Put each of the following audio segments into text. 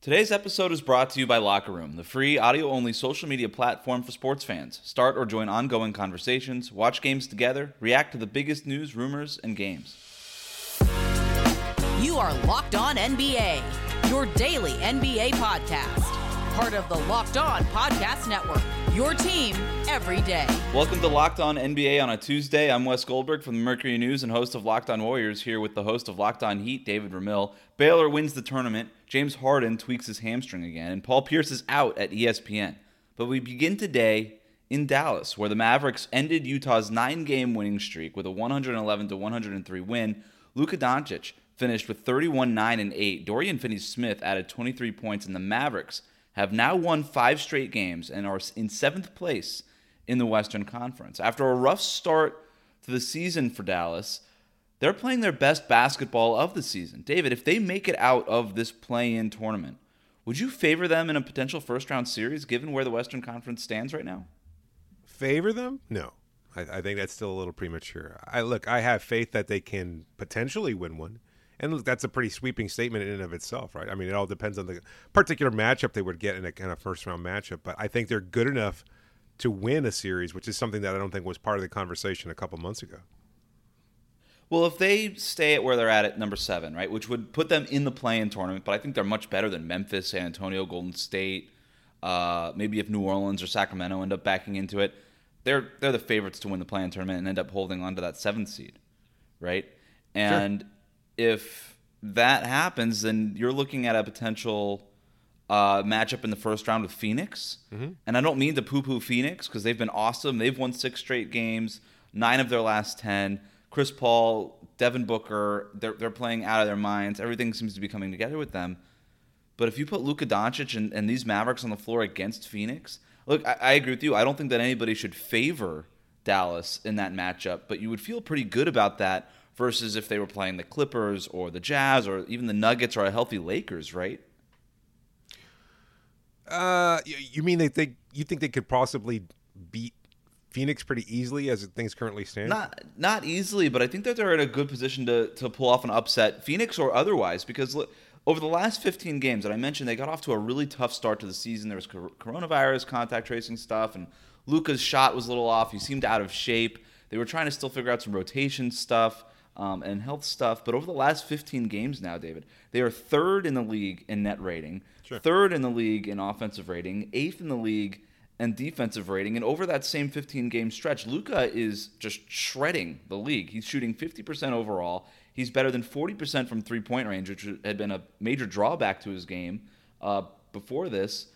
Today's episode is brought to you by Locker Room, the free audio only social media platform for sports fans. Start or join ongoing conversations, watch games together, react to the biggest news, rumors, and games. You are Locked On NBA, your daily NBA podcast. Part of the Locked On Podcast Network, your team every day. Welcome to Locked On NBA on a Tuesday. I'm Wes Goldberg from the Mercury News and host of Locked On Warriors, here with the host of Locked On Heat, David Ramil. Baylor wins the tournament. James Harden tweaks his hamstring again, and Paul Pierce is out at ESPN. But we begin today in Dallas, where the Mavericks ended Utah's nine-game winning streak with a 111 to 103 win. Luka Doncic finished with 31 9 and 8. Dorian Finney-Smith added 23 points, and the Mavericks have now won five straight games and are in seventh place in the Western Conference. After a rough start to the season for Dallas, they're playing their best basketball of the season. David, if they make it out of this play in tournament, would you favor them in a potential first round series given where the Western Conference stands right now? Favor them? No. I, I, think that's still a little premature. I look, I have faith that they can potentially win one. And look, that's a pretty sweeping statement in and of itself, right? I mean, it all depends on the particular matchup they would get in a kind of first round matchup. But I think they're good enough to win a series, which is something that I don't think was part of the conversation a couple months ago. Well, if they stay at where they're at at number seven, right, which would put them in the play-in tournament, but I think they're much better than Memphis, San Antonio, Golden State. Uh, maybe if New Orleans or Sacramento end up backing into it, they're they're the favorites to win the play-in tournament and end up holding on to that seventh seed, right? And sure. If that happens, then you're looking at a potential uh, matchup in the first round with Phoenix. Mm-hmm. And I don't mean to poo-poo Phoenix because they've been awesome. They've won six straight games, nine of their last ten Chris Paul, Devin Booker, they're, they're playing out of their minds. Everything seems to be coming together with them. But if you put Luka Doncic and, and these Mavericks on the floor against Phoenix, look, I, I agree with you. I don't think that anybody should favor Dallas in that matchup, but you would feel pretty good about that versus if they were playing the Clippers or the Jazz or even the Nuggets or a healthy Lakers, right? Uh, you mean they think you think they could possibly beat Phoenix pretty easily as things currently stand? Not not easily, but I think that they're in a good position to to pull off an upset, Phoenix or otherwise, because look, over the last 15 games that I mentioned, they got off to a really tough start to the season. There was coronavirus, contact tracing stuff, and Luka's shot was a little off. He seemed out of shape. They were trying to still figure out some rotation stuff um, and health stuff. But over the last 15 games now, David, they are third in the league in net rating, sure. third in the league in offensive rating, eighth in the league and defensive rating. And over that same 15 game stretch, Luka is just shredding the league. He's shooting 50% overall. He's better than 40% from three point range, which had been a major drawback to his game uh, before this.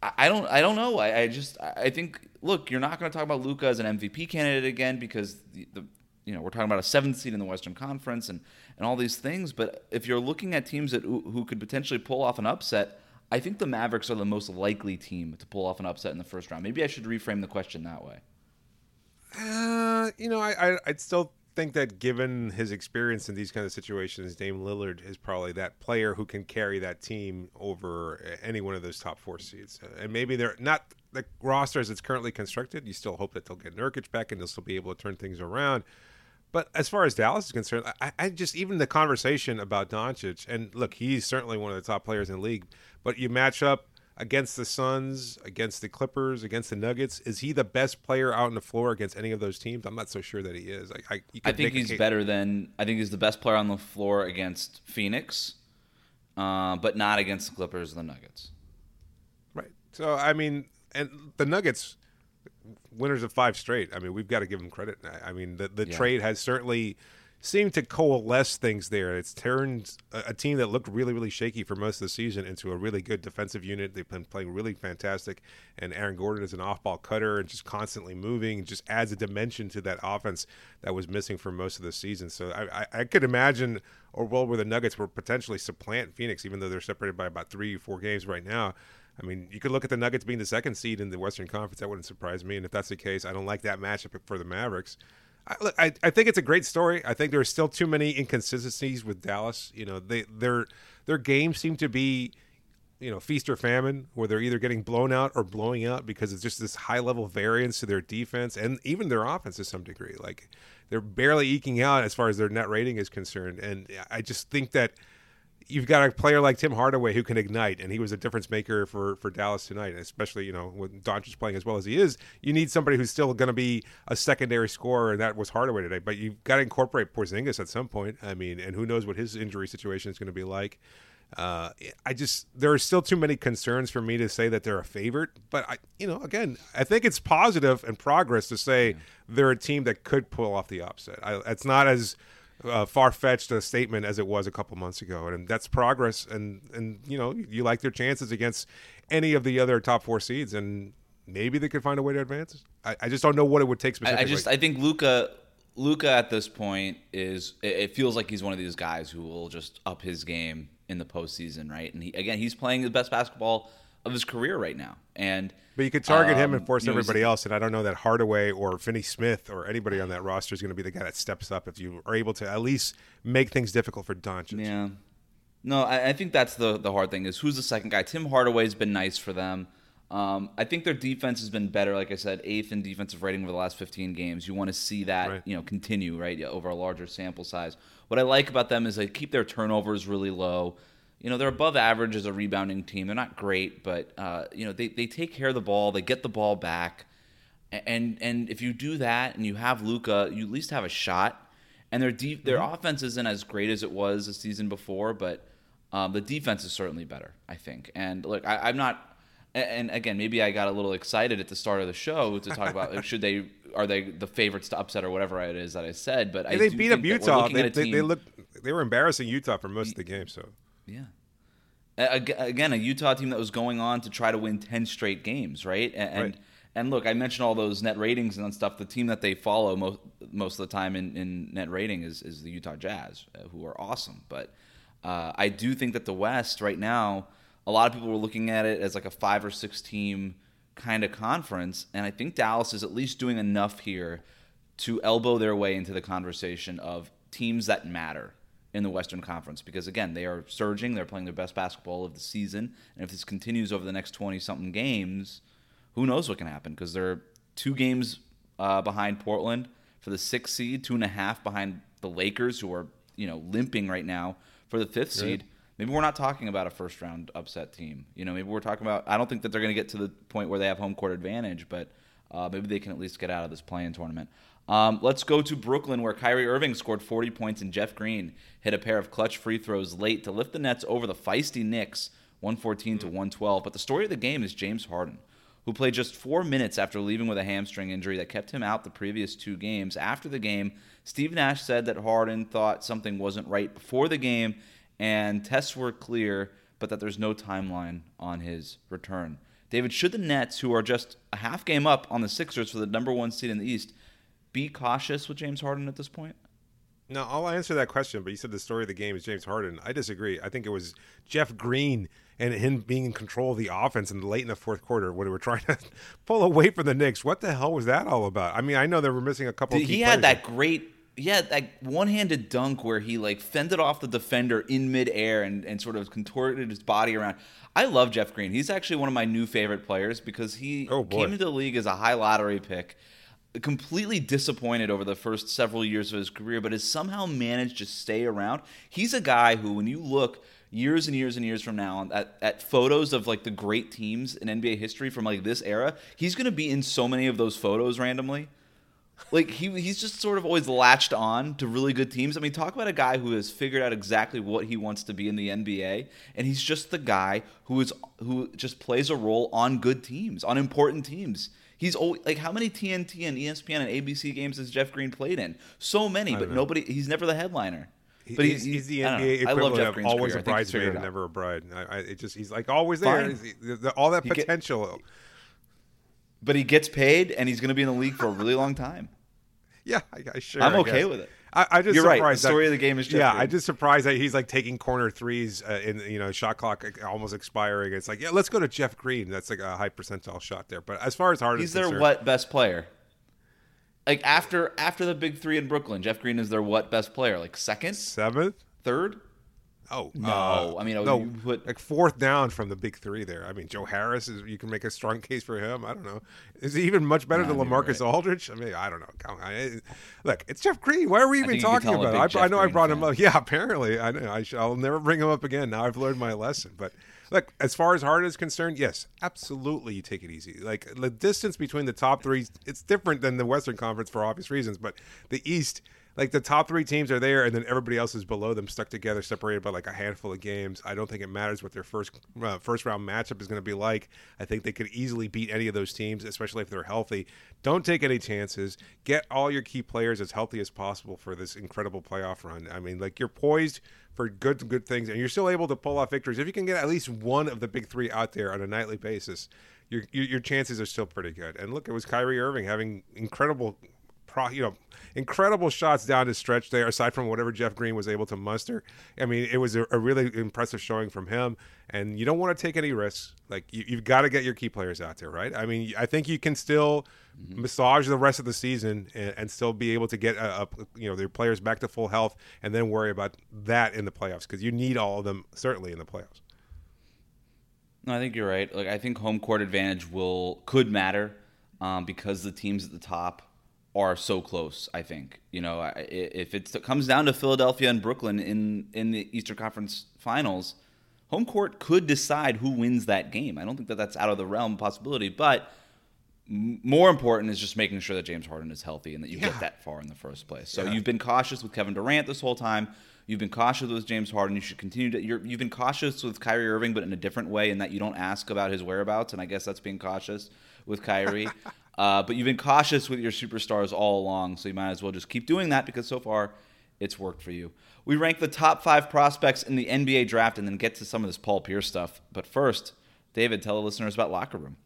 I, don't. I don't know. I, I, just. I think. Look, you're not going to talk about Luka as an MVP candidate again because the, the you know we're talking about a seventh seed in the Western Conference and and all these things. But if you're looking at teams that who could potentially pull off an upset, I think the Mavericks are the most likely team to pull off an upset in the first round. Maybe I should reframe the question that way. Uh, you know, I, I would still think that given his experience in these kind of situations, Dame Lillard is probably that player who can carry that team over any one of those top four seeds. And maybe they're not the roster as it's currently constructed. You still hope that they'll get Nurkic back and they'll still be able to turn things around. But as far as Dallas is concerned, I, I, just even the conversation about Doncic, and look, he's certainly one of the top players in the league. But you match up against the Suns, against the Clippers, against the Nuggets. Is he the best player out on the floor against any of those teams? I'm not so sure that he is. I, I, I think he's better than. I think he's the best player on the floor against Phoenix, uh, but not against the Clippers and the Nuggets. Right. So I mean, and the Nuggets winners of five straight. I mean, we've got to give them credit. I mean, the the yeah. trade has certainly seemed to coalesce things there. It's turned a, a, team that looked really, really shaky for most of the season into a really good defensive unit. They've been playing really fantastic, and Aaron Gordon is an off-ball cutter and just constantly moving, and just adds a dimension to that offense that was missing for most of the season. So I, I, I could imagine a world where the Nuggets were potentially supplant Phoenix, even though they're separated by about three, four games right now. I mean, you could look at the Nuggets being the second seed in the Western Conference. That wouldn't surprise me. And if that's the case, I don't like that matchup for the Mavericks. I, look, I, I think it's a great story. I think there are still too many inconsistencies with Dallas. You know, they their their games seem to be, you know, feast or famine, where they're either getting blown out or blowing out because it's just this high level variance to their defense and even their offense to some degree. Like they're barely eking out as far as their net rating is concerned. And I just think that you've got a player like Tim Hardaway who can ignite, and he was a difference maker for, for Dallas tonight, especially you know when Doncic playing as well as he is. You need somebody who's still going to be a secondary scorer, and that was Hardaway today. But you've got to incorporate Porzingis at some point. I mean, and who knows what his injury situation is going to be like. Uh, I just there are still too many concerns for me to say that they're a favorite, but I, you know, again, I think it's positive and progress to say yeah. they're a team that could pull off the upset. I, it's not as uh, far fetched a statement as it was a couple months ago, and that's progress. And and you know, you like their chances against any of the other top four seeds, and maybe they could find a way to advance. I, I just don't know what it would take specifically. I, I just I think Luka Luka at this point is it feels like he's one of these guys who will just up his game in the postseason, right? And he, again, he's playing the best basketball of his career right now. And but you could target um, him and um, force everybody know, else. And I don't know that Hardaway or Finney Smith or anybody on that roster is going to be the guy that steps up if you are able to at least make things difficult for Doncic. Yeah. No, I, I think that's the the hard thing is who's the second guy. Tim Hardaway's been nice for them. Um, I think their defense has been better. Like I said, eighth in defensive rating over the last 15 games. You want to see that right. you know continue right over a larger sample size. What I like about them is they keep their turnovers really low you know they're above average as a rebounding team. They're not great, but uh, you know they, they take care of the ball. They get the ball back, and and if you do that and you have Luka, you at least have a shot. And their their mm-hmm. offense isn't as great as it was the season before, but um, the defense is certainly better, I think. And look, I, am not. And again, maybe I got a little excited at the start of the show to talk about should they are they the favorites to upset or whatever it is that I said. But yeah, I they beat up Utah. They, they, they look they were embarrassing Utah for most of the game. So yeah. Again, a Utah team that was going on to try to win ten straight games, right? And right. and look, I mentioned all those net ratings and stuff. The team that they follow most most of the time in, in net rating is is the Utah Jazz, uh, who are awesome. But uh, I do think that the West right now, a lot of people were looking at it as like a five or six team kind of conference, and I think Dallas is at least doing enough here to elbow their way into the conversation of teams that matter in the Western Conference because again they are surging. They're playing their best basketball of the season, and if this continues over the next twenty something games, who knows what can happen? Because they're two games uh, behind Portland for the sixth seed, two and a half behind the Lakers, who are you know limping right now for the fifth seed. Maybe we're not talking about a first round upset team. You know, maybe we're talking about. I don't think that they're going to get to the point where they have home court advantage, but uh, maybe they can at least get out of this play-in tournament. Um, let's go to Brooklyn, where Kyrie Irving scored 40 points and Jeff Green hit a pair of clutch free throws late to lift the Nets over the feisty Knicks, 114 to 112. But the story of the game is James Harden, who played just four minutes after leaving with a hamstring injury that kept him out the previous two games. After the game, Steve Nash said that Harden thought something wasn't right before the game, and tests were clear, but that there's no timeline on his return. David, should the Nets, who are just a half game up on the Sixers for the number one seed in the East, be cautious with James Harden at this point? No, I'll answer that question. But you said the story of the game is James Harden. I disagree. I think it was Jeff Green and him being in control of the offense and late in the fourth quarter when they were trying to pull away from the Knicks. What the hell was that all about? I mean, I know they were missing a couple. he had that great. Yeah, that one-handed dunk where he like fended off the defender in midair and, and sort of contorted his body around. I love Jeff Green. He's actually one of my new favorite players because he oh came into the league as a high lottery pick completely disappointed over the first several years of his career, but has somehow managed to stay around. He's a guy who, when you look years and years and years from now at, at photos of like the great teams in NBA history from like this era, he's going to be in so many of those photos randomly. Like he he's just sort of always latched on to really good teams. I mean, talk about a guy who has figured out exactly what he wants to be in the NBA, and he's just the guy who is who just plays a role on good teams, on important teams. He's always, like how many TNT and ESPN and ABC games has Jeff Green played in? So many, but know. nobody. He's never the headliner. But he's, he's, he's the NBA equivalent I love of always career. a bridesmaid and never a bride. I, I, it just he's like always there. The, the, all that potential. Get, but he gets paid, and he's going to be in the league for a really long time. Yeah, I, I sure. I'm okay with it. I, I just you're right. The story that, of the game is yeah. I just surprised that he's like taking corner threes uh, in you know shot clock almost expiring. It's like yeah, let's go to Jeff Green. That's like a high percentile shot there. But as far as hard, he's their concerned, what best player? Like after after the big three in Brooklyn, Jeff Green is their what best player? Like second, seventh, third. Oh no! uh, I mean, no, you put like fourth down from the big three there. I mean, Joe Harris is. You can make a strong case for him. I don't know. Is he even much better Yeah, than I mean, LaMarcus right. Aldridge? I mean, I don't know. I- Look, it's Jeff Green. Why are we even think you can talking tell I'm a about? it? I, I know I Green brought him up. Yeah, apparently. I know. I sh- I'll never bring him up again. Now I've learned my lesson. But look, as far as Harden is concerned, yes, absolutely, you take it easy. Like the distance between the top three, it's different than the Western Conference for obvious reasons. But the East. Like the top three teams are there, and then everybody else is below them, stuck together, separated by like a handful of games. I don't think it matters what their first uh, first round matchup is going to be like. I think they could easily beat any of those teams, especially if they're healthy. Don't take any chances. Get all your key players as healthy as possible for this incredible playoff run. I mean, like you're poised for good good things, and you're still able to pull off victories. If you can get at least one of the big three out there on a nightly basis, your your, your chances are still pretty good. And look, it was Kyrie Irving having incredible pro, you know, incredible shots down the stretch there. Aside from whatever Jeff Green was able to muster, I mean, it was a, a really impressive showing from him. And you don't want to take any risks. Like you, you've got to get your key players out there, right? I mean, I think you can still massage the rest of the season and, and still be able to get a, a, you know their players back to full health, and then worry about that in the playoffs because you need all of them certainly in the playoffs. No, I think you're right. Like I think home court advantage will could matter um, because the teams at the top are so close. I think you know if it comes down to Philadelphia and Brooklyn in in the Eastern Conference Finals, home court could decide who wins that game. I don't think that that's out of the realm of possibility, but more important is just making sure that James Harden is healthy and that you Yeah. get that far in the first place. So Yeah. you've been cautious with Kevin Durant this whole time. You've been cautious with James Harden. You should continue to. You're, you've been cautious with Kyrie Irving, but in a different way, in that you don't ask about his whereabouts. And I guess that's being cautious with Kyrie. uh, but you've been cautious with your superstars all along, so you might as well just keep doing that because so far it's worked for you. We rank the top five prospects in the NBA draft, and then get to some of this Paul Pierce stuff. But first, David, tell the listeners about Locker Room.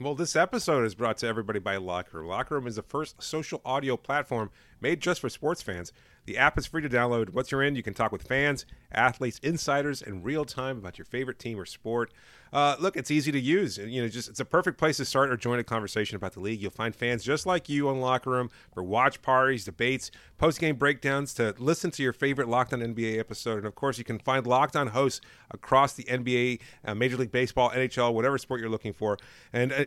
Well, this episode is brought to everybody by Locker Room. Locker Room is the first social audio platform made just for sports fans. The app is free to download. Once you're in, you can talk with fans, athletes, insiders in real time about your favorite team or sport. Uh, look, it's easy to use. You know, just it's a perfect place to start or join a conversation about the league. You'll find fans just like you on Locker Room for watch parties, debates, post-game breakdowns, to listen to your favorite Locked On NBA episode, and of course, you can find Locked On hosts across the NBA, uh, Major League Baseball, NHL, whatever sport you're looking for, and. Uh,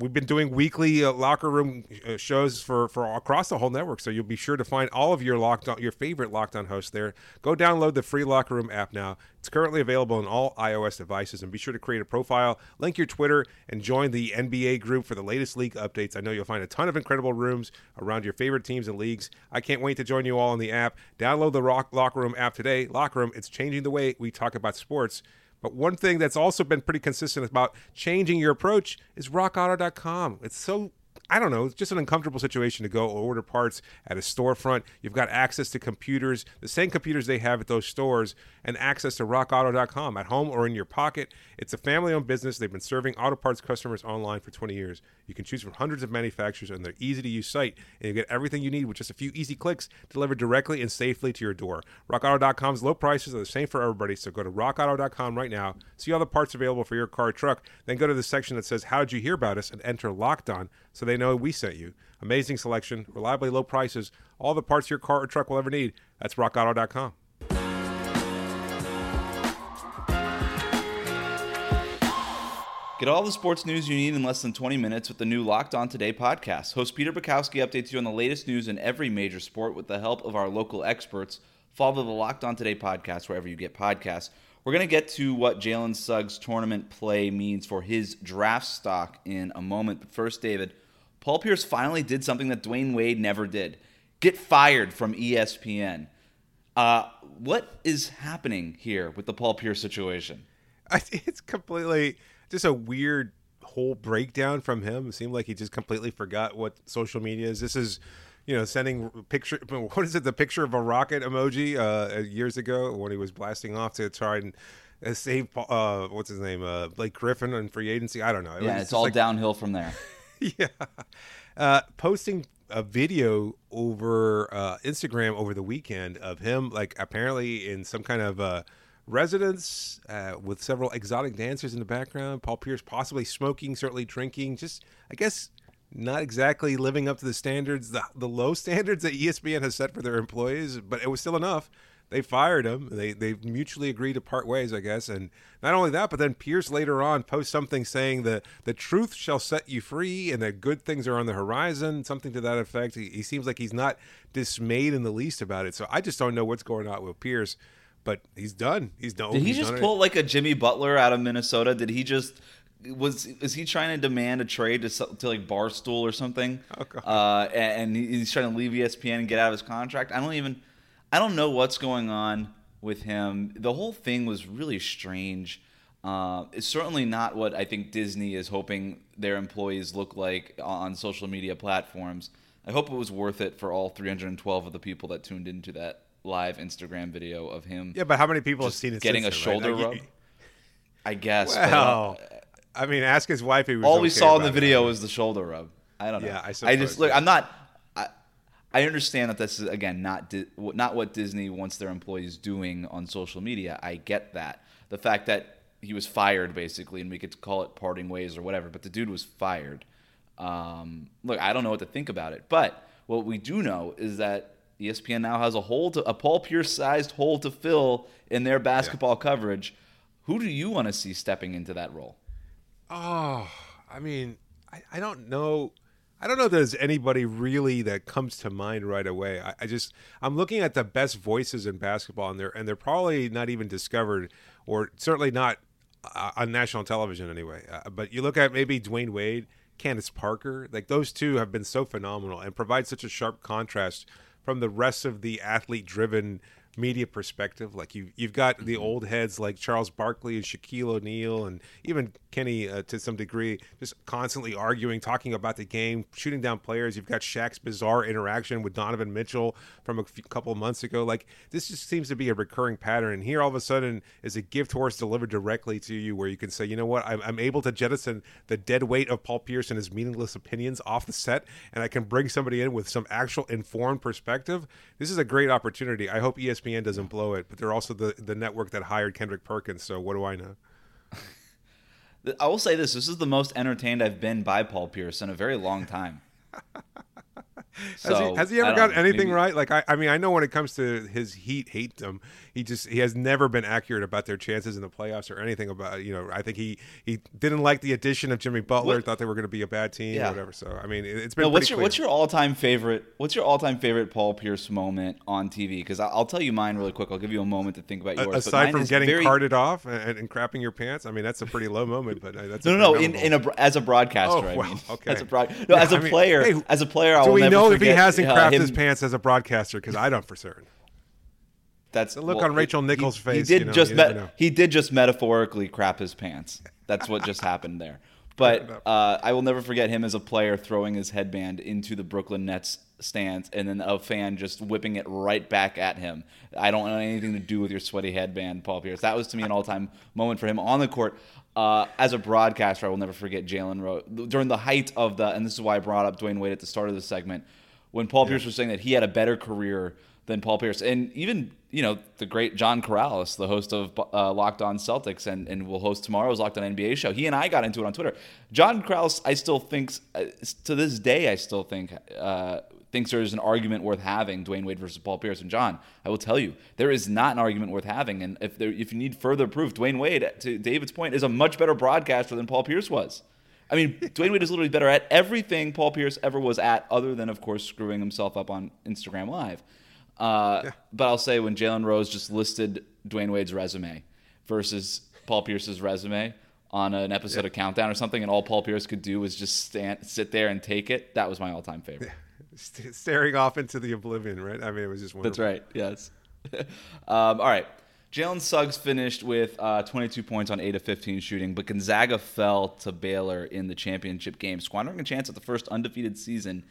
we've been doing weekly uh, locker room uh, shows for, for across the whole network. So you'll be sure to find all of your locked on your favorite locked on hosts there. Go download the free locker room app now. It's currently available on all ios devices. And be sure to create a profile link your twitter and join the nba group for the latest league updates. I know you'll find a ton of incredible rooms around your favorite teams and leagues. I can't wait to join you all in the app. Download the rock locker room app today. Locker room it's changing the way we talk about sports but one thing that's also been pretty consistent about changing your approach is rockauto.com. It's so I don't know, it's just an uncomfortable situation to go order parts at a storefront. You've got access to computers, the same computers they have at those stores, and access to rockauto.com at home or in your pocket. It's a family owned business. They've been serving auto parts customers online for 20 years. You can choose from hundreds of manufacturers and they're easy to use site, and you get everything you need with just a few easy clicks delivered directly and safely to your door. RockAuto.com's low prices are the same for everybody, so go to RockAuto.com right now, see all the parts available for your car or truck, then go to the section that says How did you hear about us and enter Locked On so they know we sent you. Amazing selection, reliably low prices, all the parts your car or truck will ever need. That's RockAuto.com. Get all the sports news you need in less than 20 minutes with the new Locked On Today podcast. Host Peter Bukowski updates you on the latest news in every major sport with the help of our local experts. Follow the Locked On Today podcast wherever you get podcasts. We're going to get to what Jalen Suggs' tournament play means for his draft stock in a moment. But first, David, Paul Pierce finally did something that Dwyane Wade never did get fired from ESPN. Uh, what is happening here with the Paul Pierce situation? It's completely just a weird whole breakdown from him. It seemed like he just completely forgot what social media is. This is, you know, sending picture. What is it? The picture of a rocket emoji uh, years ago when he was blasting off to try and save uh, what's his name, uh, Blake Griffin on free agency. I don't know. It Yeah, it's all like- downhill from there. yeah. Uh, posting a video over uh, Instagram over the weekend of him, like apparently in some kind of uh, residence uh, with several exotic dancers in the background. Paul Pierce possibly smoking, certainly drinking. Just, I guess, not exactly living up to the standards, the, the low standards that ESPN has set for their employees, but it was still enough they fired him. They they mutually agreed to part ways, I guess. And not only that, but then Pierce later on posts something saying that the truth shall set you free and that good things are on the horizon, something to that effect. He, he seems like he's not dismayed in the least about it. So I just don't know what's going on with Pierce. But he's done. He's done. Did he just pull it. like a Jimmy Butler out of Minnesota? Did he just was is he trying to demand a trade to to like Barstool or something? Oh. Uh, and, and he's trying to leave ESPN and get out of his contract. I don't even I don't know what's going on with him. The whole thing was really strange. Uh, it's certainly not what I think Disney is hoping their employees look like on social media platforms. I hope it was worth it for all 312 of the people that tuned into that live Instagram video of him Yeah, but how many people have seen it? getting a right? shoulder Like, rub. I guess. but, uh, Well, I mean, ask his wife. He was all we okay saw in the it. video was the shoulder rub. I don't know. Yeah, I I just look. I'm not. I, understand that this is again not Di- not what Disney wants their employees doing on social media. I get that. The fact that he was fired basically, and we could call it parting ways or whatever, but the dude was fired. Um, look, I don't know what to think about it, but what we do know is that ESPN now has a hole to a Paul Pierce sized hole to fill in their basketball coverage. Who do you want to see stepping into that role? Oh, I mean, I, I don't know. I don't know if there's anybody really that comes to mind right away. I, I just I'm looking at the best voices in basketball, and they're and they're probably not even discovered, or certainly not uh, on national television anyway. Uh, but you look at maybe Dwyane Wade, Candace Parker, like those two have been so phenomenal and provide such a sharp contrast from the rest of the athlete-driven media perspective. Like you, you've got the old heads like Charles Barkley and Shaquille O'Neal, and even Kenny uh, to some degree, just constantly arguing, talking about the game, shooting down players. You've got Shaq's bizarre interaction with Donovan Mitchell from a few, couple of months ago. Like this just seems to be a recurring pattern. And here, all of a sudden, is a gift horse delivered directly to you, where you can say, you know what, I'm, I'm able to jettison the dead weight of Paul Pierce and his meaningless opinions off the set, and I can bring somebody in with some actual informed perspective. This is a great opportunity. I hope E ESPN doesn't blow it, but they're also the the network that hired Kendrick Perkins. So what do I know? I will say this: this is the most entertained I've been by Paul Pierce in a very long time. Has, he, has he ever got know, anything maybe- right? Like I, I mean, I know when it comes to his Heat hate them, he just he has never been accurate about their chances in the playoffs or anything about you know. I think he he didn't like the addition of Jimmy Butler, What- thought they were going to be a bad team, Yeah. or whatever. So I mean, it, it's been No, what's your clear. what's your all time favorite? What's your all time favorite Paul Pierce moment on TV? Because I'll tell you mine really quick. I'll give you a moment to think about yours. but aside from getting very, carted off and, and crapping your pants, I mean that's a pretty low moment, but uh, that's No, no, no. In, in a as a broadcaster, Oh, I mean, okay. as a broad, no, Yeah, as a I mean, player, hey, as a player, I Do we know if he hasn't uh, crapped him- his pants as a broadcaster? Because I don't for certain. That's The look well, on Rachel Nichols' he, face, He did you know, just he did just metaphorically crap his pants. That's what just happened there. But uh, I will never forget him as a player throwing his headband into the Brooklyn Nets stands, and then a fan just whipping it right back at him. I don't want anything to do with your sweaty headband, Paul Pierce. That was to me an all-time moment for him on the court. Uh, as a broadcaster, I will never forget Jalen Rose during the height of the, and this is why I brought up Dwyane Wade at the start of the segment when Paul Pierce was saying that he had a better career than Paul Pierce, and even you know the great John Karalis, the host of uh, Locked On Celtics, and and will host tomorrow's Locked On NBA show. He and I got into it on Twitter. John Karalis, I still think uh, to this day, I still think. Uh, Thinks there's an argument worth having, Dwyane Wade versus Paul Pierce and John. I will tell you, there is not an argument worth having. And if there, if you need further proof, Dwyane Wade, to David's point, is a much better broadcaster than Paul Pierce was. I mean, Dwyane Wade is literally better at everything Paul Pierce ever was at, other than, of course, screwing himself up on Instagram Live. Uh, But I'll say when Jalen Rose just listed Dwyane Wade's resume versus Paul Pierce's resume on an episode of Countdown or something, and all Paul Pierce could do was just stand, sit there and take it, that was my all time favorite. St- staring off into the oblivion, right? I mean, it was just wonderful. That's right. Yes. um, all right. Jalen Suggs finished with uh, 22 points on 8 of 15 shooting, but Gonzaga fell to Baylor in the championship game, squandering a chance at the first undefeated season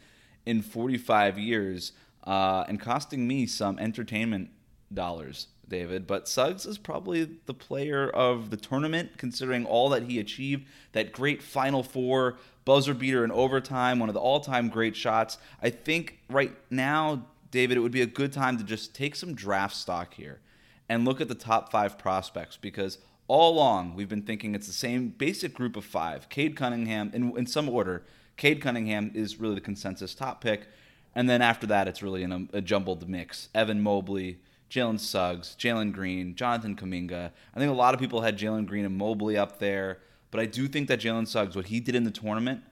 in 45 years uh, and costing me some entertainment dollars, David. But Suggs is probably the player of the tournament, considering all that he achieved. That great Final Four buzzer beater in overtime, one of the all time great shots. I think right now, David, it would be a good time to just take some draft stock here and look at the top five prospects because all along we've been thinking it's the same basic group of five. Cade Cunningham, in, in some order, Cade Cunningham is really the consensus top pick. And then after that, it's really in a, um, a jumbled mix. Evan Mobley, Jalen Suggs, Jalen Green, Jonathan Kuminga. I think a lot of people had Jalen Green and Mobley up there, but I do think that Jalen Suggs, what he did in the tournament,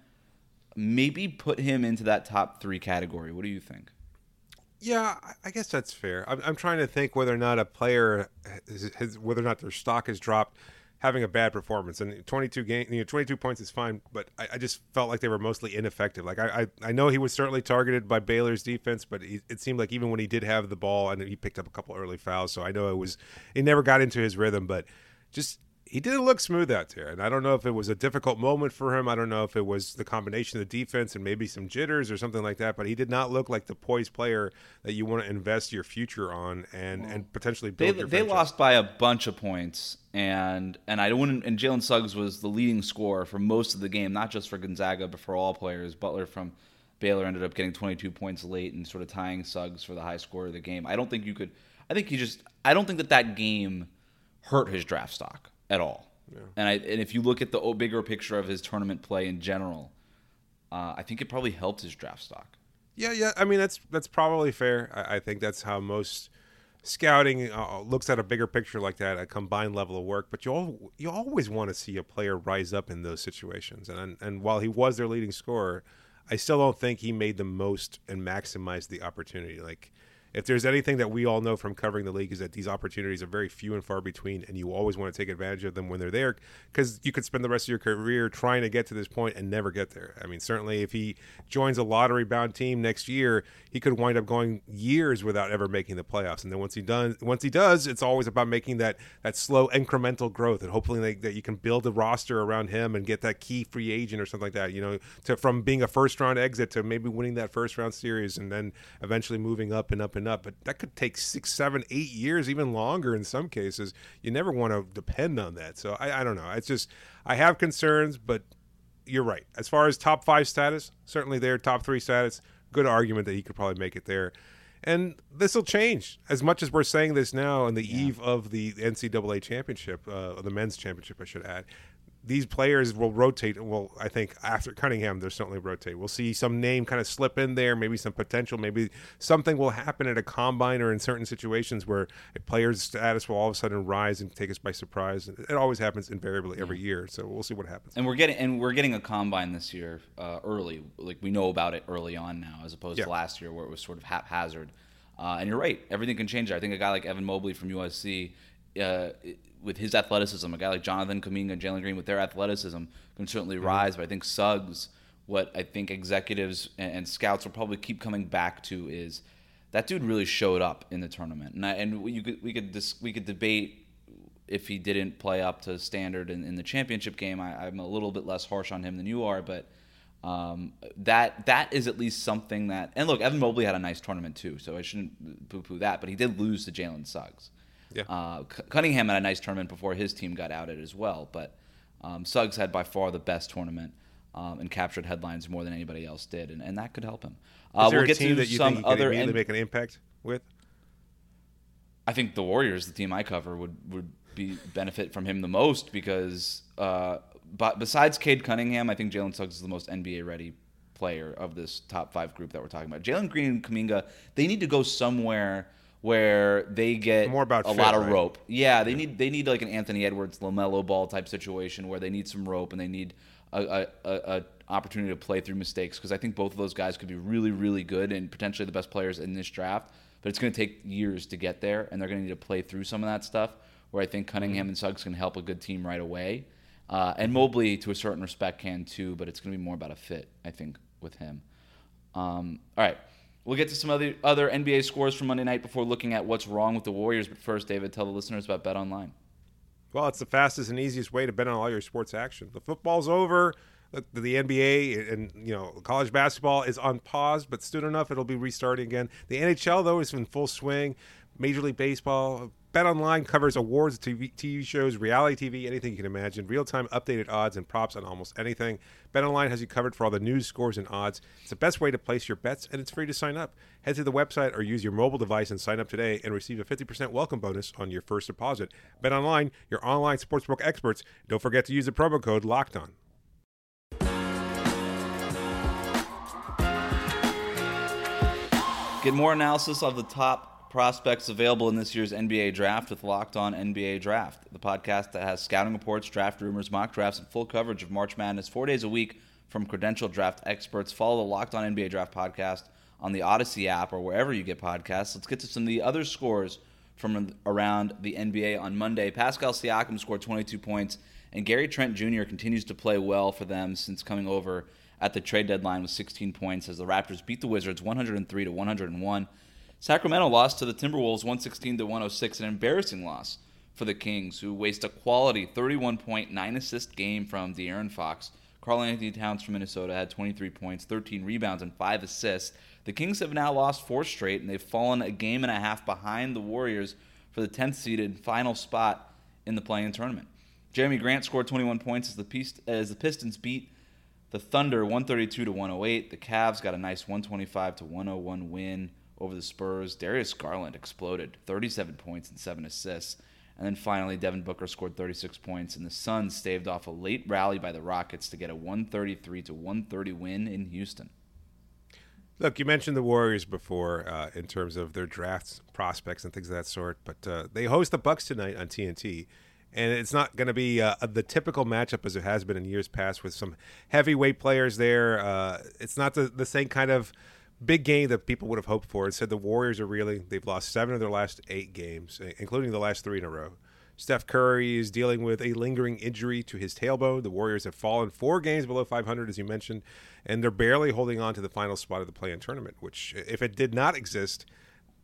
maybe put him into that top three category. What do you think? Yeah, I guess that's fair. I'm, I'm trying to think whether or not a player, uh, has, has, whether or not their stock has dropped having a bad performance. And 22 game, you know, 22 points is fine, but I, I just felt like they were mostly ineffective. Like I, I, I know he was certainly targeted by Baylor's defense, but he, it seemed like even when he did have the ball, and he picked up a couple early fouls, so I know it was he never got into his rhythm, but just he didn't look smooth out there. And I don't know if it was a difficult moment for him. I don't know if it was the combination of the defense and maybe some jitters or something like that. But he did not look like the poised player that you want to invest your future on and, well, and potentially build they, your They lost by a bunch of points. And and I wouldn't and Jalen Suggs was the leading scorer for most of the game, not just for Gonzaga, but for all players. Butler from Baylor ended up getting 22 points late and sort of tying Suggs for the high score of the game. I don't think you could. I think he just. I don't think that that game hurt his draft stock at all. Yeah. And I and if you look at the bigger picture of his tournament play in general, uh, I think it probably helped his draft stock. Yeah, yeah. I mean, that's that's probably fair. I, I think that's how most scouting uh, looks at a bigger picture like that, a combined level of work. But you all, you always want to see a player rise up in those situations. And and while he was their leading scorer, I still don't think he made the most and maximized the opportunity. Like if there's anything that we all know from covering the league is that these opportunities are very few and far between and you always want to take advantage of them when they're there because you could spend the rest of your career trying to get to this point and never get there. I mean certainly if he joins a lottery bound team next year he could wind up going years without ever making the playoffs. And then once he done once he does it's always about making that that slow incremental growth and hopefully like, that you can build a roster around him and get that key free agent or something like that you know to from being a first round exit to maybe winning that first round series and then eventually moving up and up and up, but that could take six, seven, eight years, even longer in some cases. You never want to depend on that. So I, I don't know. It's just I have concerns, but you're right. As far as top five status, certainly there, top three status, good argument that he could probably make it there. And this will change. As much as we're saying this now on the yeah. eve of the NCAA championship, uh, the men's championship, I should add, these players will rotate. Well, I think after Cunningham, they'll certainly rotate. We'll see some name kind of slip in there, maybe some potential, maybe something will happen at a combine or in certain situations where a player's status will all of a sudden rise and take us by surprise. It always happens invariably every yeah. year, so we'll see what happens. And we're getting and we're getting a combine this year uh, early. Like we know about it early on now, as opposed yeah. to last year where it was sort of haphazard. Uh, and you're right, everything can change. I think a guy like Evan Mobley from USC. Uh, with his athleticism, a guy like Jonathan Kuminga and Jalen Green with their athleticism can certainly mm-hmm. rise. But I think Suggs, what I think executives and, and, scouts will probably keep coming back to is that dude really showed up in the tournament, and I, and you could we could dis, we could debate if he didn't play up to standard in, in the championship game. I, I'm a little bit less harsh on him than you are, but. Um, that that is at least something that and look, Evan Mobley had a nice tournament too, so I shouldn't poo-poo that. But he did lose to Jalen Suggs. Yeah. Uh, Cunningham had a nice tournament before his team got outed as well, but um, Suggs had by far the best tournament um, and captured headlines more than anybody else did, and, and that could help him. Uh, Is there we'll a team that you think he could immediately make an impact with? I think the Warriors, the team I cover, would would be benefit from him the most because, uh, but besides Cade Cunningham, I think Jalen Suggs is the most NBA ready player of this top five group that we're talking about. Jalen Green and Kuminga, they need to go somewhere where they get more about a fit, lot of right? rope. Yeah, they yeah. need they need like an Anthony Edwards LaMelo Ball type situation where they need some rope and they need a, a, a, opportunity to play through mistakes because I think both of those guys could be really really good and potentially the best players in this draft. But it's going to take years to get there, and they're going to need to play through some of that stuff. Where I think Cunningham mm-hmm. and Suggs can help a good team right away, uh, and Mobley to a certain respect can too. But it's going to be more about a fit, I think, with him. Um, all right. We'll get to some other other NBA scores from Monday night before looking at what's wrong with the Warriors. But first, David, tell the listeners about BetOnline. Well, it's the fastest and easiest way to bet on all your sports action. The football's over. The, the NBA and you know college basketball is on pause, but soon enough it'll be restarting again. The NHL though is in full swing. Major League Baseball, BetOnline covers awards, TV, TV, shows, reality TV, anything you can imagine. Real time updated odds and props on almost anything. BetOnline has you covered for all the news, scores, and odds. It's the best way to place your bets, and it's free to sign up. Head to the website or use your mobile device and sign up today and receive a 50% welcome bonus on your first deposit. BetOnline, your online sportsbook experts. Don't forget to use the promo code Locked On. Get more analysis of the top prospects available in this year's NBA draft with Locked On NBA Draft, the podcast that has scouting reports, draft rumors, mock drafts, and full coverage of March Madness four days a week from credentialed draft experts. Follow the Locked On NBA Draft podcast on the Odyssey app or wherever you get podcasts. Let's get to some of the other scores from around the NBA on Monday. Pascal Siakam scored 22 points, and Gary Trent Jr. continues to play well for them since coming over at the trade deadline with 16 points as the Raptors beat the Wizards 103 to 101. Sacramento lost to the Timberwolves 116 to 106, an embarrassing loss for the Kings, who waste a quality 31 point, 9 assist game from De'Aaron Fox. Karl-Anthony Towns from Minnesota had 23 points, 13 rebounds, and 5 assists. The Kings have now lost four straight, and they've fallen a game and a half behind the Warriors for the 10th seeded final spot in the play-in tournament. Jerami Grant scored 21 points as the, as the Pistons beat the Thunder 132 to 108. The Cavs got a nice 125 to 101 win over the Spurs. Darius Garland exploded, 37 points and 7 assists. And then finally, Devin Booker scored 36 points, and the Suns staved off a late rally by the Rockets to get a 133 to 130 win in Houston. Look, you mentioned the Warriors before uh, in terms of their draft prospects and things of that sort, but uh, they host the Bucks tonight on TNT, and it's not going to be uh, the typical matchup as it has been in years past with some heavyweight players there. Uh, it's not the, the same kind of big game that people would have hoped for. Said the Warriors are reeling. They've lost seven of their last eight games, including the last three in a row. Steph Curry is dealing with a lingering injury to his tailbone. The Warriors have fallen four games below 500, as you mentioned, and they're barely holding on to the final spot of the play-in tournament. Which, if it did not exist,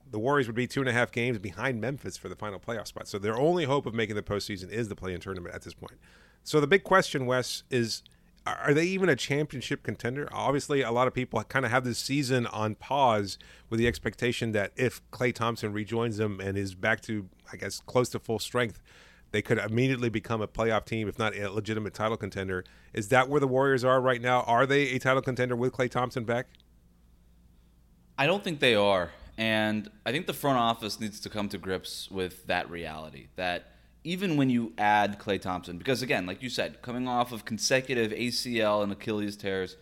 the Warriors would be two and a half games behind Memphis for the final playoff spot. So their only hope of making the postseason is the play-in tournament at this point. So the big question, Wes, is are they even a championship contender? Obviously, a lot of people kind of have this season on pause with the expectation that if Klay Thompson rejoins them and is back to, I guess, close to full strength, they could immediately become a playoff team, if not a legitimate title contender. Is that where the Warriors are right now? Are they a title contender with Klay Thompson back? I don't think they are. And I think the front office needs to come to grips with that reality that even when you add Klay Thompson, because again, like you said, coming off of consecutive ACL and Achilles tears,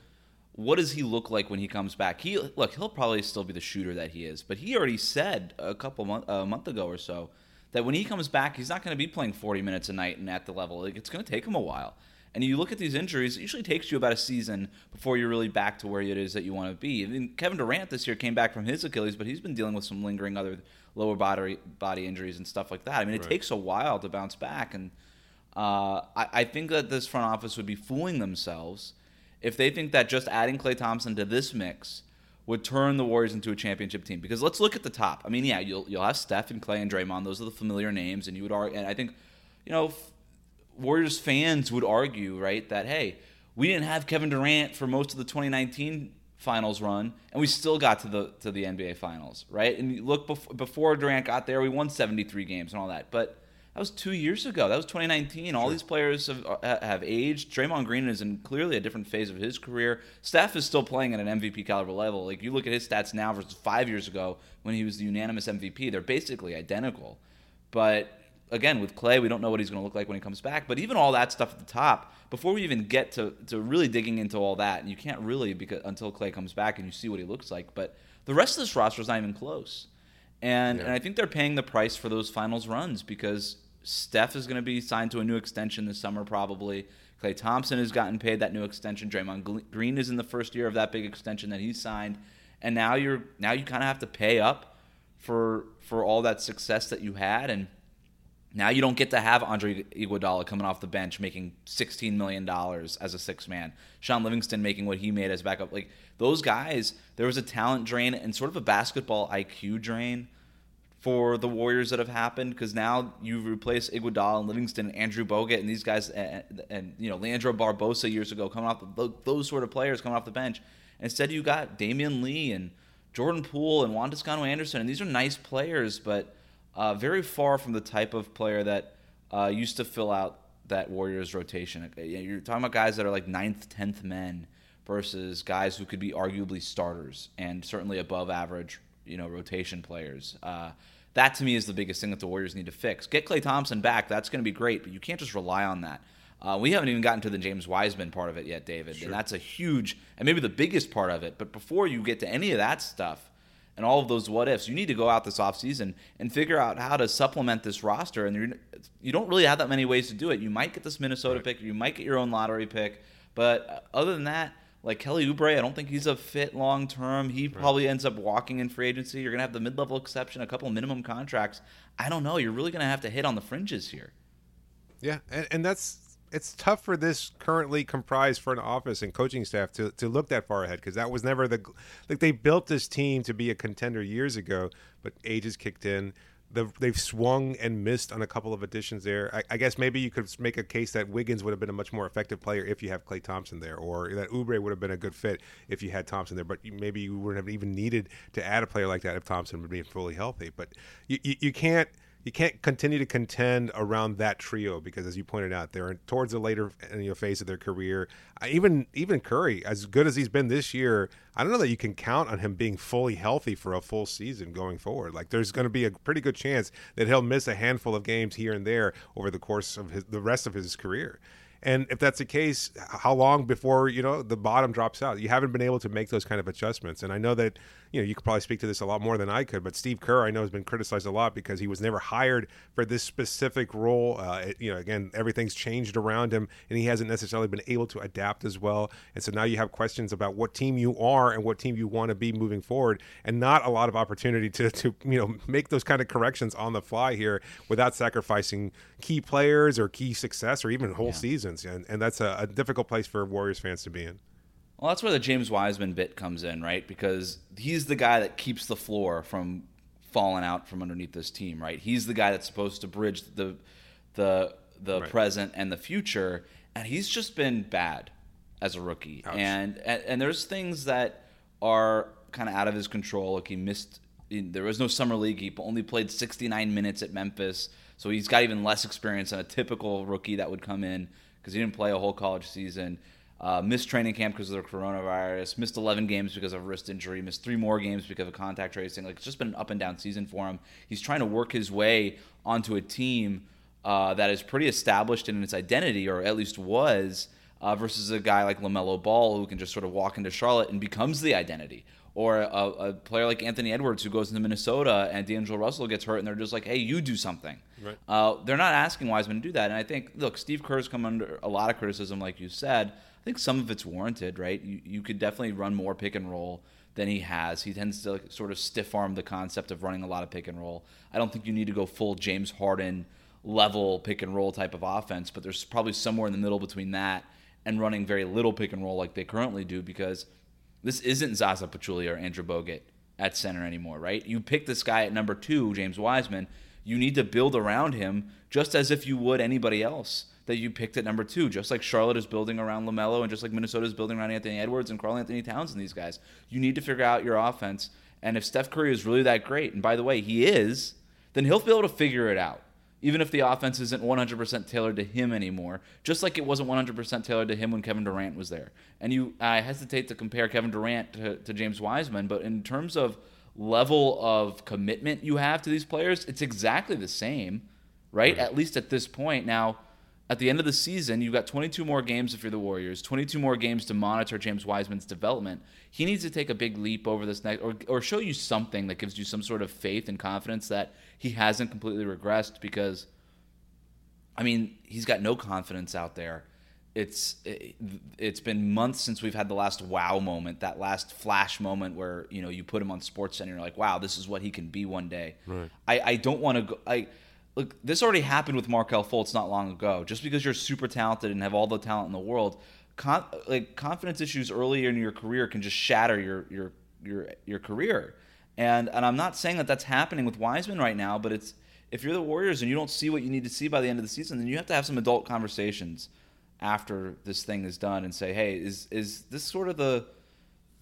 what does he look like when he comes back? He look, he'll probably still be the shooter that he is, but he already said a couple month, a month ago or so that when he comes back, he's not going to be playing 40 minutes a night and at the level. It's going to take him a while. And you look at these injuries, it usually takes you about a season before you're really back to where it is that you want to be. I mean, Kevin Durant this year came back from his Achilles, but he's been dealing with some lingering other lower body body injuries and stuff like that. I mean, it right. takes a while to bounce back, and uh, I, I, think that this front office would be fooling themselves if they think that just adding Klay Thompson to this mix would turn the Warriors into a championship team. Because let's look at the top. I mean, yeah, you'll you'll have Steph and Klay and Draymond; those are the familiar names, and you would argue. And I think, you know, Warriors fans would argue, right, that hey, we didn't have Kevin Durant for most of the 2019 finals run, and we still got to the to the NBA finals, right? And you look before, before Durant got there, we won 73 games and all that, but that was two years ago. That was 2019. All these players have, uh, have aged. Draymond Green is in clearly a different phase of his career. Steph is still playing at an MVP caliber level. Like you look at his stats now versus five years ago when he was the unanimous MVP, they're basically identical. But again, with Klay, we don't know what he's going to look like when he comes back. But even all that stuff at the top, before we even get to, to really digging into all that, and you can't really because until Klay comes back and you see what he looks like. But the rest of this roster is not even close. And, yeah. and I think they're paying the price for those finals runs because Steph is going to be signed to a new extension this summer, probably. Klay Thompson has gotten paid that new extension. Draymond Green is in the first year of that big extension that he signed, and now you're now you kind of have to pay up for for all that success that you had, and now you don't get to have Andre Iguodala coming off the bench making $16 million as a six man. Shaun Livingston making what he made as backup. Like those guys, there was a talent drain and sort of a basketball IQ drain for the Warriors that have happened because now you've replaced Iguodala and Livingston, and Andrew Bogut, and these guys, and, and, you know Leandro Barbosa years ago coming off the, those sort of players coming off the bench. Instead, you got Damion Lee and Jordan Poole and Juan Toscano Anderson, and these are nice players, but uh, very far from the type of player that uh, used to fill out that Warriors rotation. Uh, you're talking about guys that are like ninth, tenth men versus guys who could be arguably starters and certainly above average, you know, rotation players. Uh, that to me is the biggest thing that the Warriors need to fix. Get Klay Thompson back. That's going to be great, but you can't just rely on that. Uh, we haven't even gotten to the James Wiseman part of it yet, David, sure. and that's a huge and maybe the biggest part of it. But before you get to any of that stuff, and all of those what ifs. You need to go out this offseason and figure out how to supplement this roster. And you're, you don't really have that many ways to do it. You might get this Minnesota right. pick, you might get your own lottery pick, but uh, other than that, like Kelly Oubre, I don't think he's a fit long term. He right. probably ends up walking in free agency. You're gonna have the mid level exception, a couple minimum contracts. I don't know. You're really gonna have to hit on the fringes here. Yeah, and, and that's it's tough for this currently comprised front office and coaching staff to, to look that far ahead because that was never the like they built this team to be a contender years ago, but age has kicked in. The, they've swung and missed on a couple of additions there. I, I, guess maybe you could make a case that Wiggins would have been a much more effective player if you have Klay Thompson there, or that Oubre would have been a good fit if you had Thompson there. But maybe you wouldn't have even needed to add a player like that if Thompson would be fully healthy. But you, you, you can't – you can't continue to contend around that trio because, as you pointed out, they're towards the later you know, phase of their career. even even Curry, as good as he's been this year, I don't know that you can count on him being fully healthy for a full season going forward. Like, there's going to be a pretty good chance that he'll miss a handful of games here and there over the course of his, the rest of his career. And if that's the case, how long before you know the bottom drops out? You haven't been able to make those kind of adjustments. And I know that you know you could probably speak to this a lot more than I could. But Steve Kerr, I know, has been criticized a lot because he was never hired for this specific role. Uh, it, you know, again, everything's changed around him, and he hasn't necessarily been able to adapt as well. And so now you have questions about what team you are and what team you want to be moving forward, and not a lot of opportunity to to you know make those kind of corrections on the fly here without sacrificing key players or key success or even whole yeah. seasons. And, and that's a, a difficult place for Warriors fans to be in. Well, that's where the James Wiseman bit comes in, right? Because he's the guy that keeps the floor from falling out from underneath this team, right? He's the guy that's supposed to bridge the the the right. present and the future, and he's just been bad as a rookie. And, and and there's things that are kind of out of his control. Like he missed. There was no summer league. He only played 69 minutes at Memphis. So he's got even less experience than a typical rookie that would come in because he didn't play a whole college season. Uh, missed training camp because of the coronavirus. Missed 11 games because of wrist injury. Missed three more games because of contact tracing. Like it's just been an up and down season for him. He's trying to work his way onto a team uh, that is pretty established in its identity, or at least was, uh, versus a guy like LaMelo Ball who can just sort of walk into Charlotte and becomes the identity or a, a, player like Anthony Edwards who goes into Minnesota and D'Angelo Russell gets hurt and they're just like, hey, you do something. Right. Uh, they're not asking Wiseman to do that. And I think, look, Steve Kerr's come under a lot of criticism, like you said. I think some of it's warranted, right? You, you could definitely run more pick and roll than he has. He tends to sort of stiff arm the concept of running a lot of pick and roll. I don't think you need to go full James Harden level pick and roll type of offense, but there's probably somewhere in the middle between that and running very little pick and roll like they currently do because – this isn't Zaza Pachulia or Andrew Bogut at center anymore, right? You pick this guy at number two, James Wiseman. You need to build around him just as if you would anybody else that you picked at number two, just like Charlotte is building around LaMelo and just like Minnesota is building around Anthony Edwards and Karl-Anthony Towns and these guys. You need to figure out your offense. And if Steph Curry is really that great, and by the way, he is, then he'll be able to figure it out even if the offense isn't 100% tailored to him anymore, just like it wasn't 100% tailored to him when Kevin Durant was there. And you, I hesitate to compare Kevin Durant to, to James Wiseman, but in terms of level of commitment you have to these players, it's exactly the same, right? right? At least at this point. Now, at the end of the season, you've got 22 more games if you're the Warriors, 22 more games to monitor James Wiseman's development. He needs to take a big leap over this next, or, or show you something that gives you some sort of faith and confidence that he hasn't completely regressed because, I mean, he's got no confidence out there. It's it, has been months since we've had the last wow moment, that last flash moment where you know you put him on Sports Center, and you're like, wow, this is what he can be one day. Right. I, I don't want to go. I look, this already happened with Markelle Fultz not long ago. Just because you're super talented and have all the talent in the world, con- like confidence issues earlier in your career can just shatter your your your your career. And and I'm not saying that that's happening with Wiseman right now, but it's if you're the Warriors and you don't see what you need to see by the end of the season, then you have to have some adult conversations after this thing is done and say, hey, is is this sort of the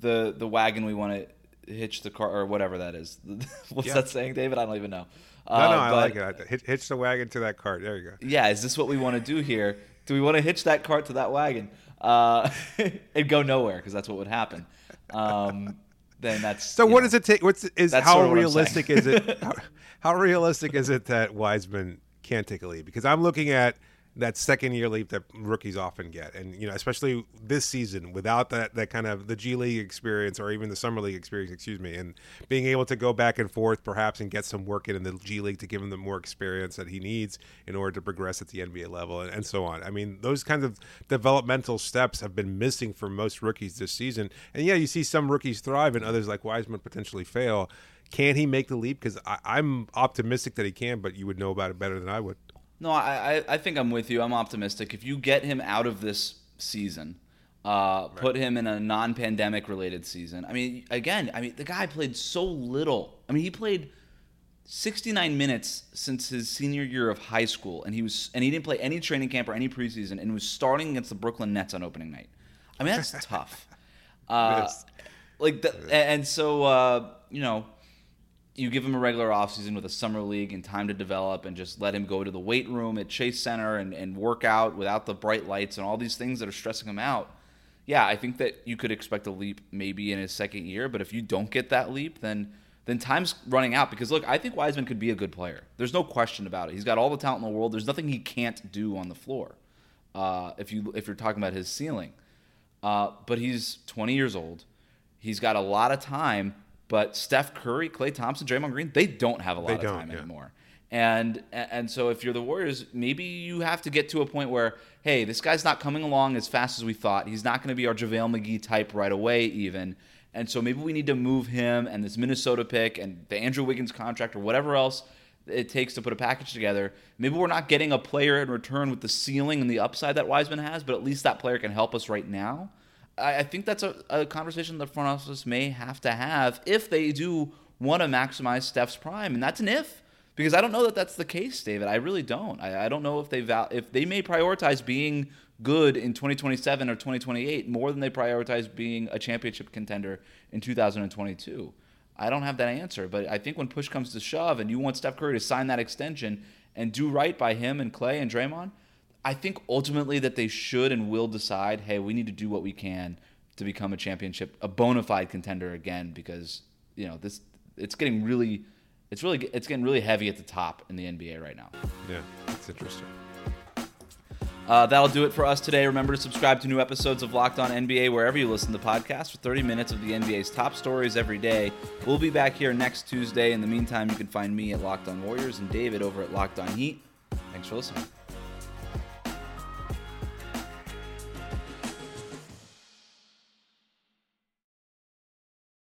the the wagon we want to hitch the car or whatever that is? What's yeah. that saying, David? I don't even know. No, uh, no, I like it. Hitch, hitch the wagon to that cart. There you go. Yeah, is this what we want to do here? Do we want to hitch that cart to that wagon uh, and go nowhere? Because that's what would happen. Um, then that's so. What know, does it take? What's is how realistic is it? How, how, realistic is it that Wiseman can't take a lead? Because I'm looking at that second year leap that rookies often get. And, you know, especially this season without that, that kind of the G League experience or even the Summer League experience, excuse me, and being able to go back and forth perhaps and get some work in, in the G League to give him the more experience that he needs in order to progress at the NBA level and, and so on. I mean, those kinds of developmental steps have been missing for most rookies this season. And yeah, you see some rookies thrive and others like Wiseman potentially fail. Can he make the leap? Because I'm optimistic that he can, but you would know about it better than I would. No, I, I think I'm with you. I'm optimistic. If you get him out of this season, uh, right. put him in a non-pandemic related season. I mean, again, I mean, the guy played so little. I mean, he played 69 minutes since his senior year of high school, and he was and he didn't play any training camp or any preseason, and was starting against the Brooklyn Nets on opening night. I mean, that's tough. Uh, like, the, and so uh, you know you give him a regular offseason with a summer league and time to develop and just let him go to the weight room at Chase Center and, and work out without the bright lights and all these things that are stressing him out. Yeah, I think that you could expect a leap maybe in his second year, but if you don't get that leap, then then time's running out because look, I think Wiseman could be a good player. There's no question about it. He's got all the talent in the world. There's nothing he can't do on the floor. Uh, if you if you're talking about his ceiling, uh, but he's 20 years old. He's got a lot of time but Steph Curry, Klay Thompson, Draymond Green, they don't have a lot they of time yeah. anymore. And and so if you're the Warriors, maybe you have to get to a point where, hey, this guy's not coming along as fast as we thought. He's not going to be our JaVale McGee type right away, even. And so maybe we need to move him and this Minnesota pick and the Andrew Wiggins contract or whatever else it takes to put a package together. Maybe we're not getting a player in return with the ceiling and the upside that Wiseman has, but at least that player can help us right now. I, I think that's a, a conversation the front office may have to have if they do want to maximize Steph's prime, and that's an if because I don't know that that's the case, David. I really don't. I, I don't know if they val- if they may prioritize being good in 2027 or 2028 more than they prioritize being a championship contender in 2022. I don't have that answer, but I think when push comes to shove and you want Steph Curry to sign that extension and do right by him and Klay and Draymond, I think ultimately that they should and will decide, hey, we need to do what we can to become a championship, a bona fide contender again, because you know this, it's getting really, it's really, it's getting really heavy at the top in the NBA right now. Yeah, it's interesting. Uh, that'll do it for us today. Remember to subscribe to new episodes of Locked On NBA wherever you listen to podcasts for 30 minutes of the NBA's top stories every day. We'll be back here next Tuesday. In the meantime, you can find me at Locked On Warriors and David over at Locked On Heat. Thanks for listening.